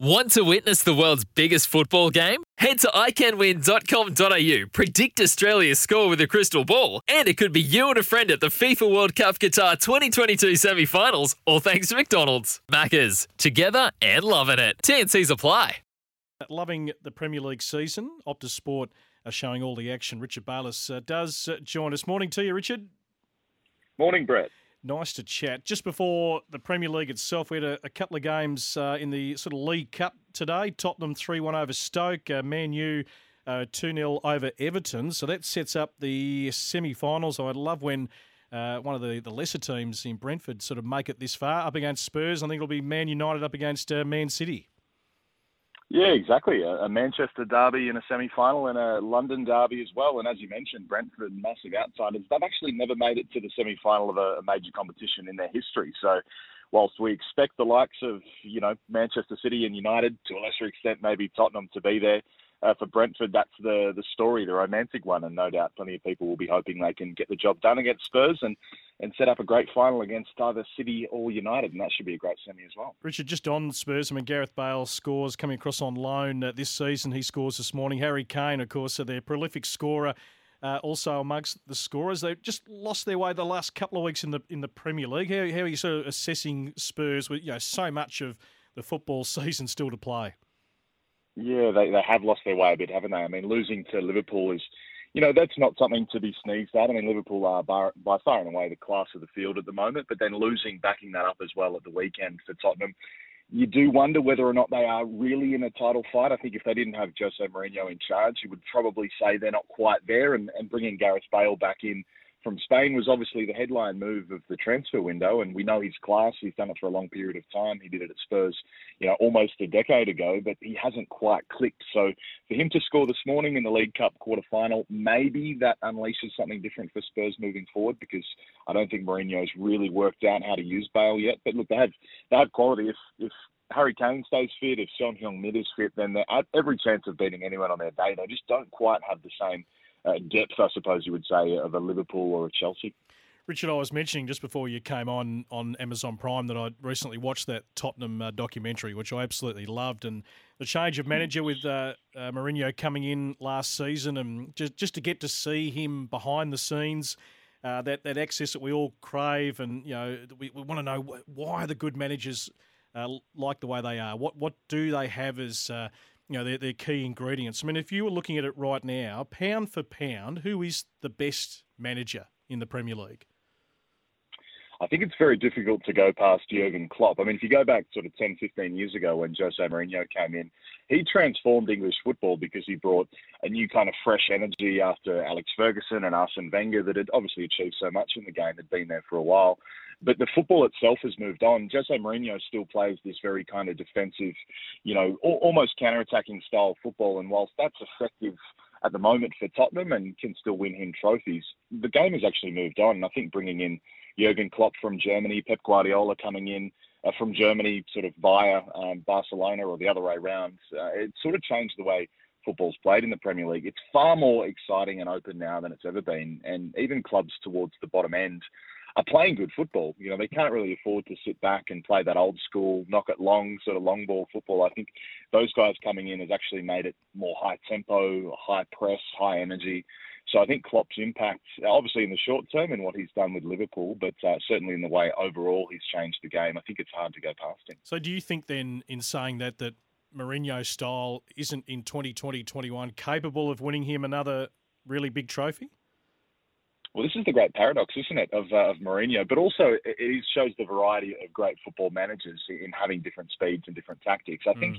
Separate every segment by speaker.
Speaker 1: Want to witness the world's biggest football game? Head to iCanWin.com.au, predict Australia's score with a crystal ball, and it could be you and a friend at the FIFA World Cup Qatar 2022 semi finals, all thanks to McDonald's. Maccas, together and loving it. TNC's apply.
Speaker 2: Loving the Premier League season. Optus Sport are showing all the action. Richard Bayliss uh, does uh, join us. Morning to you, Richard.
Speaker 3: Morning, Brett.
Speaker 2: Nice to chat. Just before the Premier League itself, we had a, a couple of games uh, in the sort of League Cup today. Tottenham 3 1 over Stoke, uh, Man U uh, 2 0 over Everton. So that sets up the semi finals. I'd love when. Uh, one of the, the lesser teams in Brentford sort of make it this far up against Spurs. I think it'll be Man United up against uh, Man City.
Speaker 3: Yeah, exactly. A, a Manchester derby in a semi-final and a London derby as well. And as you mentioned, Brentford, massive outsiders. They've actually never made it to the semi-final of a, a major competition in their history. So, whilst we expect the likes of you know Manchester City and United to a lesser extent, maybe Tottenham to be there, uh, for Brentford, that's the the story, the romantic one, and no doubt plenty of people will be hoping they can get the job done against Spurs and and set up a great final against either City or United, and that should be a great semi as well.
Speaker 2: Richard, just on Spurs, I mean Gareth Bale scores coming across on loan uh, this season. He scores this morning. Harry Kane, of course, are their prolific scorer. Uh, also amongst the scorers, they've just lost their way the last couple of weeks in the in the Premier League. How, how are you sort of assessing Spurs with you know so much of the football season still to play?
Speaker 3: Yeah, they, they have lost their way a bit, haven't they? I mean, losing to Liverpool is, you know, that's not something to be sneezed at. I mean, Liverpool are by, by far and away the class of the field at the moment, but then losing, backing that up as well at the weekend for Tottenham, you do wonder whether or not they are really in a title fight. I think if they didn't have Jose Mourinho in charge, you would probably say they're not quite there, and, and bringing Gareth Bale back in from Spain was obviously the headline move of the transfer window, and we know his class. He's done it for a long period of time. He did it at Spurs, you know, almost a decade ago, but he hasn't quite clicked. So for him to score this morning in the League Cup quarter final, maybe that unleashes something different for Spurs moving forward because I don't think Mourinho's really worked out how to use Bale yet. But look, they have they have quality. If if Harry Kane stays fit, if Son Heung-min is fit, then they're at every chance of beating anyone on their day. They just don't quite have the same depth, I suppose you would say, of a Liverpool or a Chelsea.
Speaker 2: Richard, I was mentioning just before you came on on Amazon Prime that I recently watched that Tottenham uh, documentary, which I absolutely loved, and the change of manager with uh, uh, Mourinho coming in last season, and just just to get to see him behind the scenes, uh, that that access that we all crave, and you know we, we want to know why the good managers uh, like the way they are. What what do they have as uh, you know, their, their key ingredients. I mean, if you were looking at it right now, pound for pound, who is the best manager in the Premier League?
Speaker 3: I think it's very difficult to go past Jurgen Klopp. I mean, if you go back sort of 10, 15 years ago when Jose Mourinho came in, he transformed English football because he brought a new kind of fresh energy after Alex Ferguson and Arsene Wenger that had obviously achieved so much in the game, had been there for a while. But the football itself has moved on. Jose Mourinho still plays this very kind of defensive, you know, almost counter-attacking style football. And whilst that's effective at the moment for Tottenham and can still win him trophies, the game has actually moved on. I think bringing in Jurgen Klopp from Germany, Pep Guardiola coming in uh, from Germany, sort of via um, Barcelona or the other way around, uh, it sort of changed the way football's played in the Premier League. It's far more exciting and open now than it's ever been. And even clubs towards the bottom end are playing good football. You know, they can't really afford to sit back and play that old school, knock it long, sort of long ball football. I think those guys coming in has actually made it more high tempo, high press, high energy. So I think Klopp's impact, obviously in the short term and what he's done with Liverpool, but uh, certainly in the way overall he's changed the game, I think it's hard to go past him.
Speaker 2: So do you think then, in saying that, that Mourinho style isn't in 2020-21 capable of winning him another really big trophy?
Speaker 3: Well, this is the great paradox, isn't it, of, uh, of Mourinho? But also, it shows the variety of great football managers in having different speeds and different tactics. I mm. think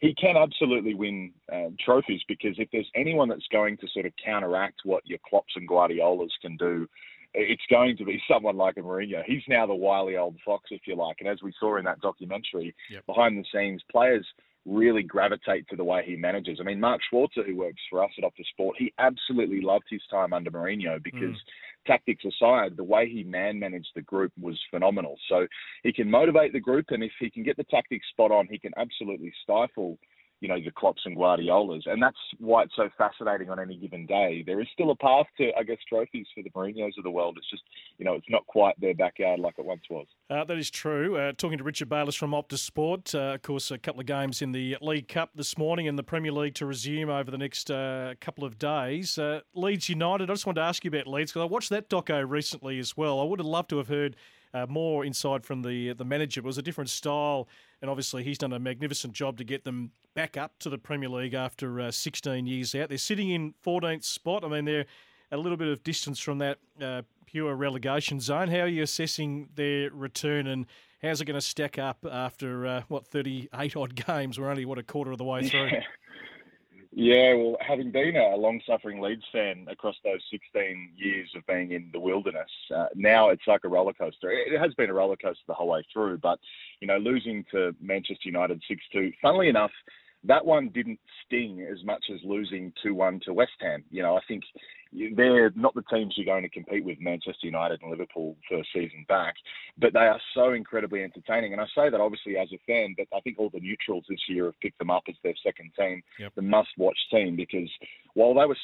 Speaker 3: he can absolutely win uh, trophies because if there's anyone that's going to sort of counteract what your Klopps and Guardiolas can do, it's going to be someone like a Mourinho. He's now the wily old fox, if you like. And as we saw in that documentary, yep. behind the scenes, players really gravitate to the way he manages. I mean, Mark Schwarzer, who works for us at Optus Sport, he absolutely loved his time under Mourinho because. Mm. Tactics aside, the way he man managed the group was phenomenal. So he can motivate the group, and if he can get the tactics spot on, he can absolutely stifle you know, the Klopps and Guardiolas. And that's why it's so fascinating on any given day. There is still a path to, I guess, trophies for the Mourinho's of the world. It's just, you know, it's not quite their backyard like it once was.
Speaker 2: Uh, that is true. Uh, talking to Richard Bayliss from Optus Sport, uh, of course, a couple of games in the League Cup this morning and the Premier League to resume over the next uh, couple of days. Uh, Leeds United, I just wanted to ask you about Leeds because I watched that doco recently as well. I would have loved to have heard uh, more inside from the the manager. It was a different style, and obviously he's done a magnificent job to get them back up to the Premier League after uh, 16 years out. They're sitting in 14th spot. I mean, they're a little bit of distance from that uh, pure relegation zone. How are you assessing their return and how's it going to stack up after, uh, what, 38 odd games? We're only, what, a quarter of the way through?
Speaker 3: Yeah, well, having been a long-suffering Leeds fan across those 16 years of being in the wilderness, uh, now it's like a roller coaster. It has been a roller coaster the whole way through, but you know, losing to Manchester United 6-2. Funnily enough, that one didn't sting as much as losing 2-1 to West Ham. You know, I think they're not the teams you're going to compete with Manchester United and Liverpool first season back, but they are so incredibly entertaining. And I say that obviously as a fan, but I think all the neutrals this year have picked them up as their second team, yep. the must-watch team, because while they were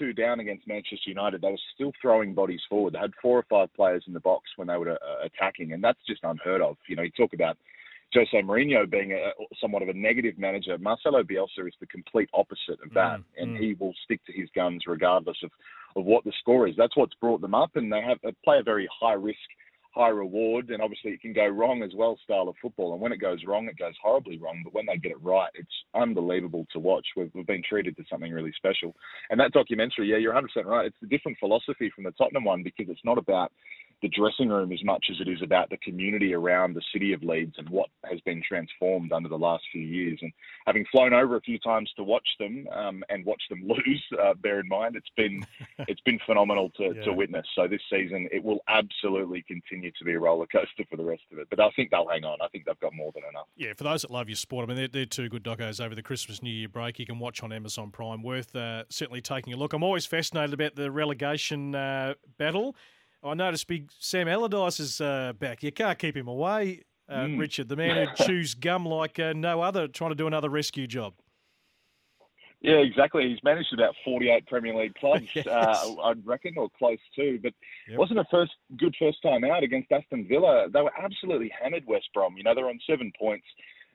Speaker 3: 6-2 down against Manchester United, they were still throwing bodies forward. They had four or five players in the box when they were uh, attacking, and that's just unheard of. You know, you talk about Jose Mourinho being a, somewhat of a negative manager, Marcelo Bielsa is the complete opposite of that, mm, and mm. he will stick to his guns regardless of, of what the score is. That's what's brought them up, and they have they play a very high risk, high reward, and obviously it can go wrong as well. Style of football, and when it goes wrong, it goes horribly wrong. But when they get it right, it's unbelievable to watch. We've, we've been treated to something really special, and that documentary, yeah, you're 100 percent right. It's a different philosophy from the Tottenham one because it's not about the dressing room as much as it is about the community around the city of Leeds and what has been transformed under the last few years. And having flown over a few times to watch them um, and watch them lose, uh, bear in mind it's been it's been phenomenal to, yeah. to witness. So this season it will absolutely continue to be a roller coaster for the rest of it. But I think they'll hang on. I think they've got more than enough.
Speaker 2: Yeah, for those that love your sport, I mean they're, they're two good docos over the Christmas New Year break. You can watch on Amazon Prime. Worth uh, certainly taking a look. I'm always fascinated about the relegation uh, battle. I noticed Big Sam Allardyce is uh, back. You can't keep him away, uh, mm. Richard, the man who chews gum like uh, no other, trying to do another rescue job.
Speaker 3: Yeah, exactly. He's managed about 48 Premier League clubs, yes. uh, I'd reckon, or close to. But yep. wasn't a first good first time out against Aston Villa. They were absolutely hammered West Brom. You know, they're on seven points.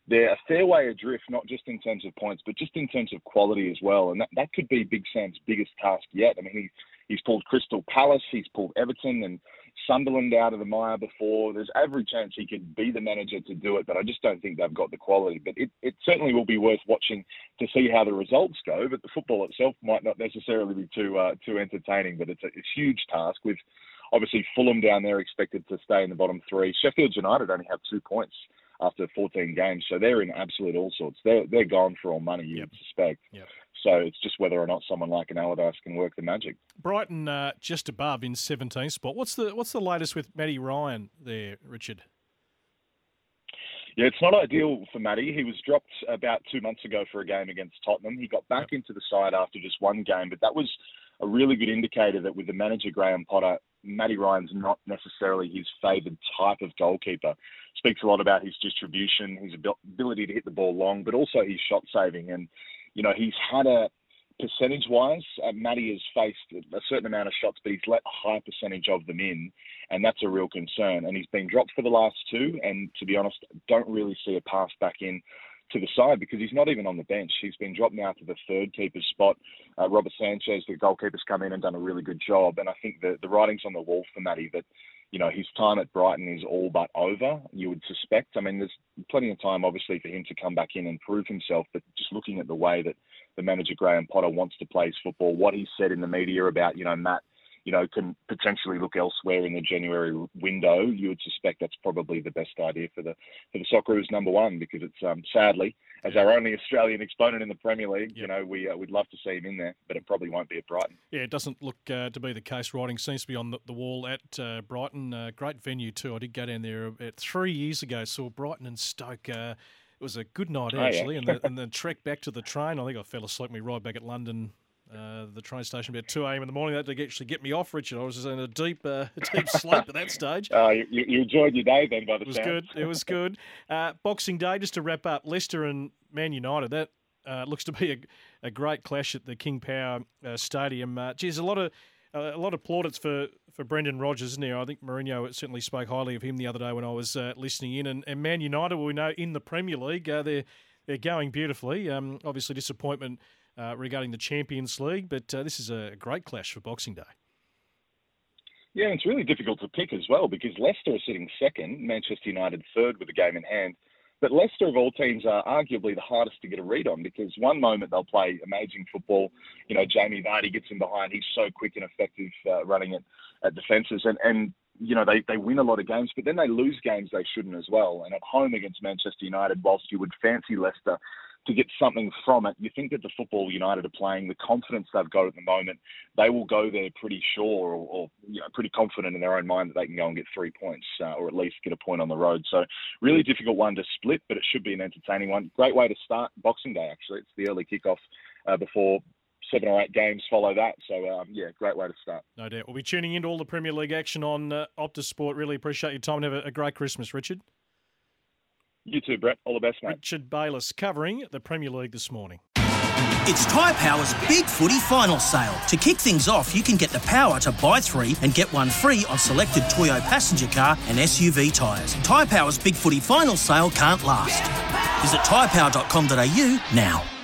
Speaker 3: They're a fair way adrift, not just in terms of points, but just in terms of quality as well. And that, that could be Big Sam's biggest task yet. I mean, he He's pulled Crystal Palace, he's pulled Everton and Sunderland out of the mire before. There's every chance he could be the manager to do it, but I just don't think they've got the quality. But it, it certainly will be worth watching to see how the results go. But the football itself might not necessarily be too uh, too entertaining. But it's a, a huge task with obviously Fulham down there expected to stay in the bottom three. Sheffield United only have two points after 14 games, so they're in absolute all sorts. They're they're gone for all money, you yep. would suspect. Yep. So it's just whether or not someone like an Allardyce can work the magic.
Speaker 2: Brighton uh, just above in 17th spot. What's the what's the latest with Matty Ryan there, Richard?
Speaker 3: Yeah, it's not ideal for Matty. He was dropped about two months ago for a game against Tottenham. He got back yep. into the side after just one game, but that was a really good indicator that with the manager Graham Potter, Matty Ryan's not necessarily his favoured type of goalkeeper. Speaks a lot about his distribution, his ability to hit the ball long, but also his shot saving. And you know, he's had a percentage wise, uh, Matty has faced a certain amount of shots, but he's let a high percentage of them in, and that's a real concern. And he's been dropped for the last two, and to be honest, don't really see a pass back in to the side because he's not even on the bench. He's been dropped now to the third keeper's spot. Uh, Robert Sanchez, the goalkeeper's come in and done a really good job, and I think the the writing's on the wall for Matty that you know, his time at Brighton is all but over, you would suspect. I mean, there's plenty of time, obviously, for him to come back in and prove himself, but just looking at the way that the manager, Graham Potter, wants to play his football, what he said in the media about, you know, Matt, you know, can potentially look elsewhere in the January window, you would suspect that's probably the best idea for the for the Socceroos number one because it's um, sadly as our only Australian exponent in the Premier League, you know, we uh, we'd love to see him in there, but it probably won't be at Brighton.
Speaker 2: Yeah, it doesn't look uh, to be the case. Writing seems to be on the, the wall at uh, Brighton. Uh, great venue too. I did go down there about three years ago. Saw Brighton and Stoke uh, It was a good night actually, oh, yeah. and, the, and the trek back to the train. I think I fell asleep. We ride back at London uh, the train station about 2 a.m. in the morning. That to actually get me off, Richard. I was in a deep, uh, deep sleep at that stage.
Speaker 3: Uh, you, you, enjoyed your day then, by the
Speaker 2: It was
Speaker 3: sound.
Speaker 2: good. It was good. Uh, Boxing Day, just to wrap up, Leicester and Man United. That uh, looks to be a, a, great clash at the King Power uh, Stadium. Uh, geez, a lot of a lot of plaudits for, for Brendan Rodgers, isn't there? I think Mourinho certainly spoke highly of him the other day when I was listening in. And, and, Man United, we know in the Premier League, they're they're going beautifully. Um, obviously, disappointment uh, regarding the Champions League. But uh, this is a great clash for Boxing Day.
Speaker 3: Yeah, it's really difficult to pick as well because Leicester are sitting second, Manchester United third with a game in hand. But Leicester, of all teams, are arguably the hardest to get a read on because one moment they'll play amazing football. You know, Jamie Vardy gets in behind. He's so quick and effective uh, running at, at defences. And, and, you know, they, they win a lot of games, but then they lose games they shouldn't as well. And at home against Manchester United, whilst you would fancy Leicester to get something from it. You think that the football United are playing, the confidence they've got at the moment, they will go there pretty sure or, or you know, pretty confident in their own mind that they can go and get three points uh, or at least get a point on the road. So really difficult one to split, but it should be an entertaining one. Great way to start Boxing Day, actually. It's the early kickoff uh, before seven or eight games follow that. So, um, yeah, great way to start.
Speaker 2: No doubt. We'll be tuning into all the Premier League action on uh, Optus Sport. Really appreciate your time and have a, a great Christmas, Richard.
Speaker 3: You too, Brett. All the best, mate.
Speaker 2: Richard Bayliss covering the Premier League this morning.
Speaker 4: It's Tyre Power's Big Footy Final Sale. To kick things off, you can get the power to buy three and get one free on selected Toyo passenger car and SUV tyres. Tyre Power's Big Footy Final Sale can't last. Visit tyrepower.com.au now.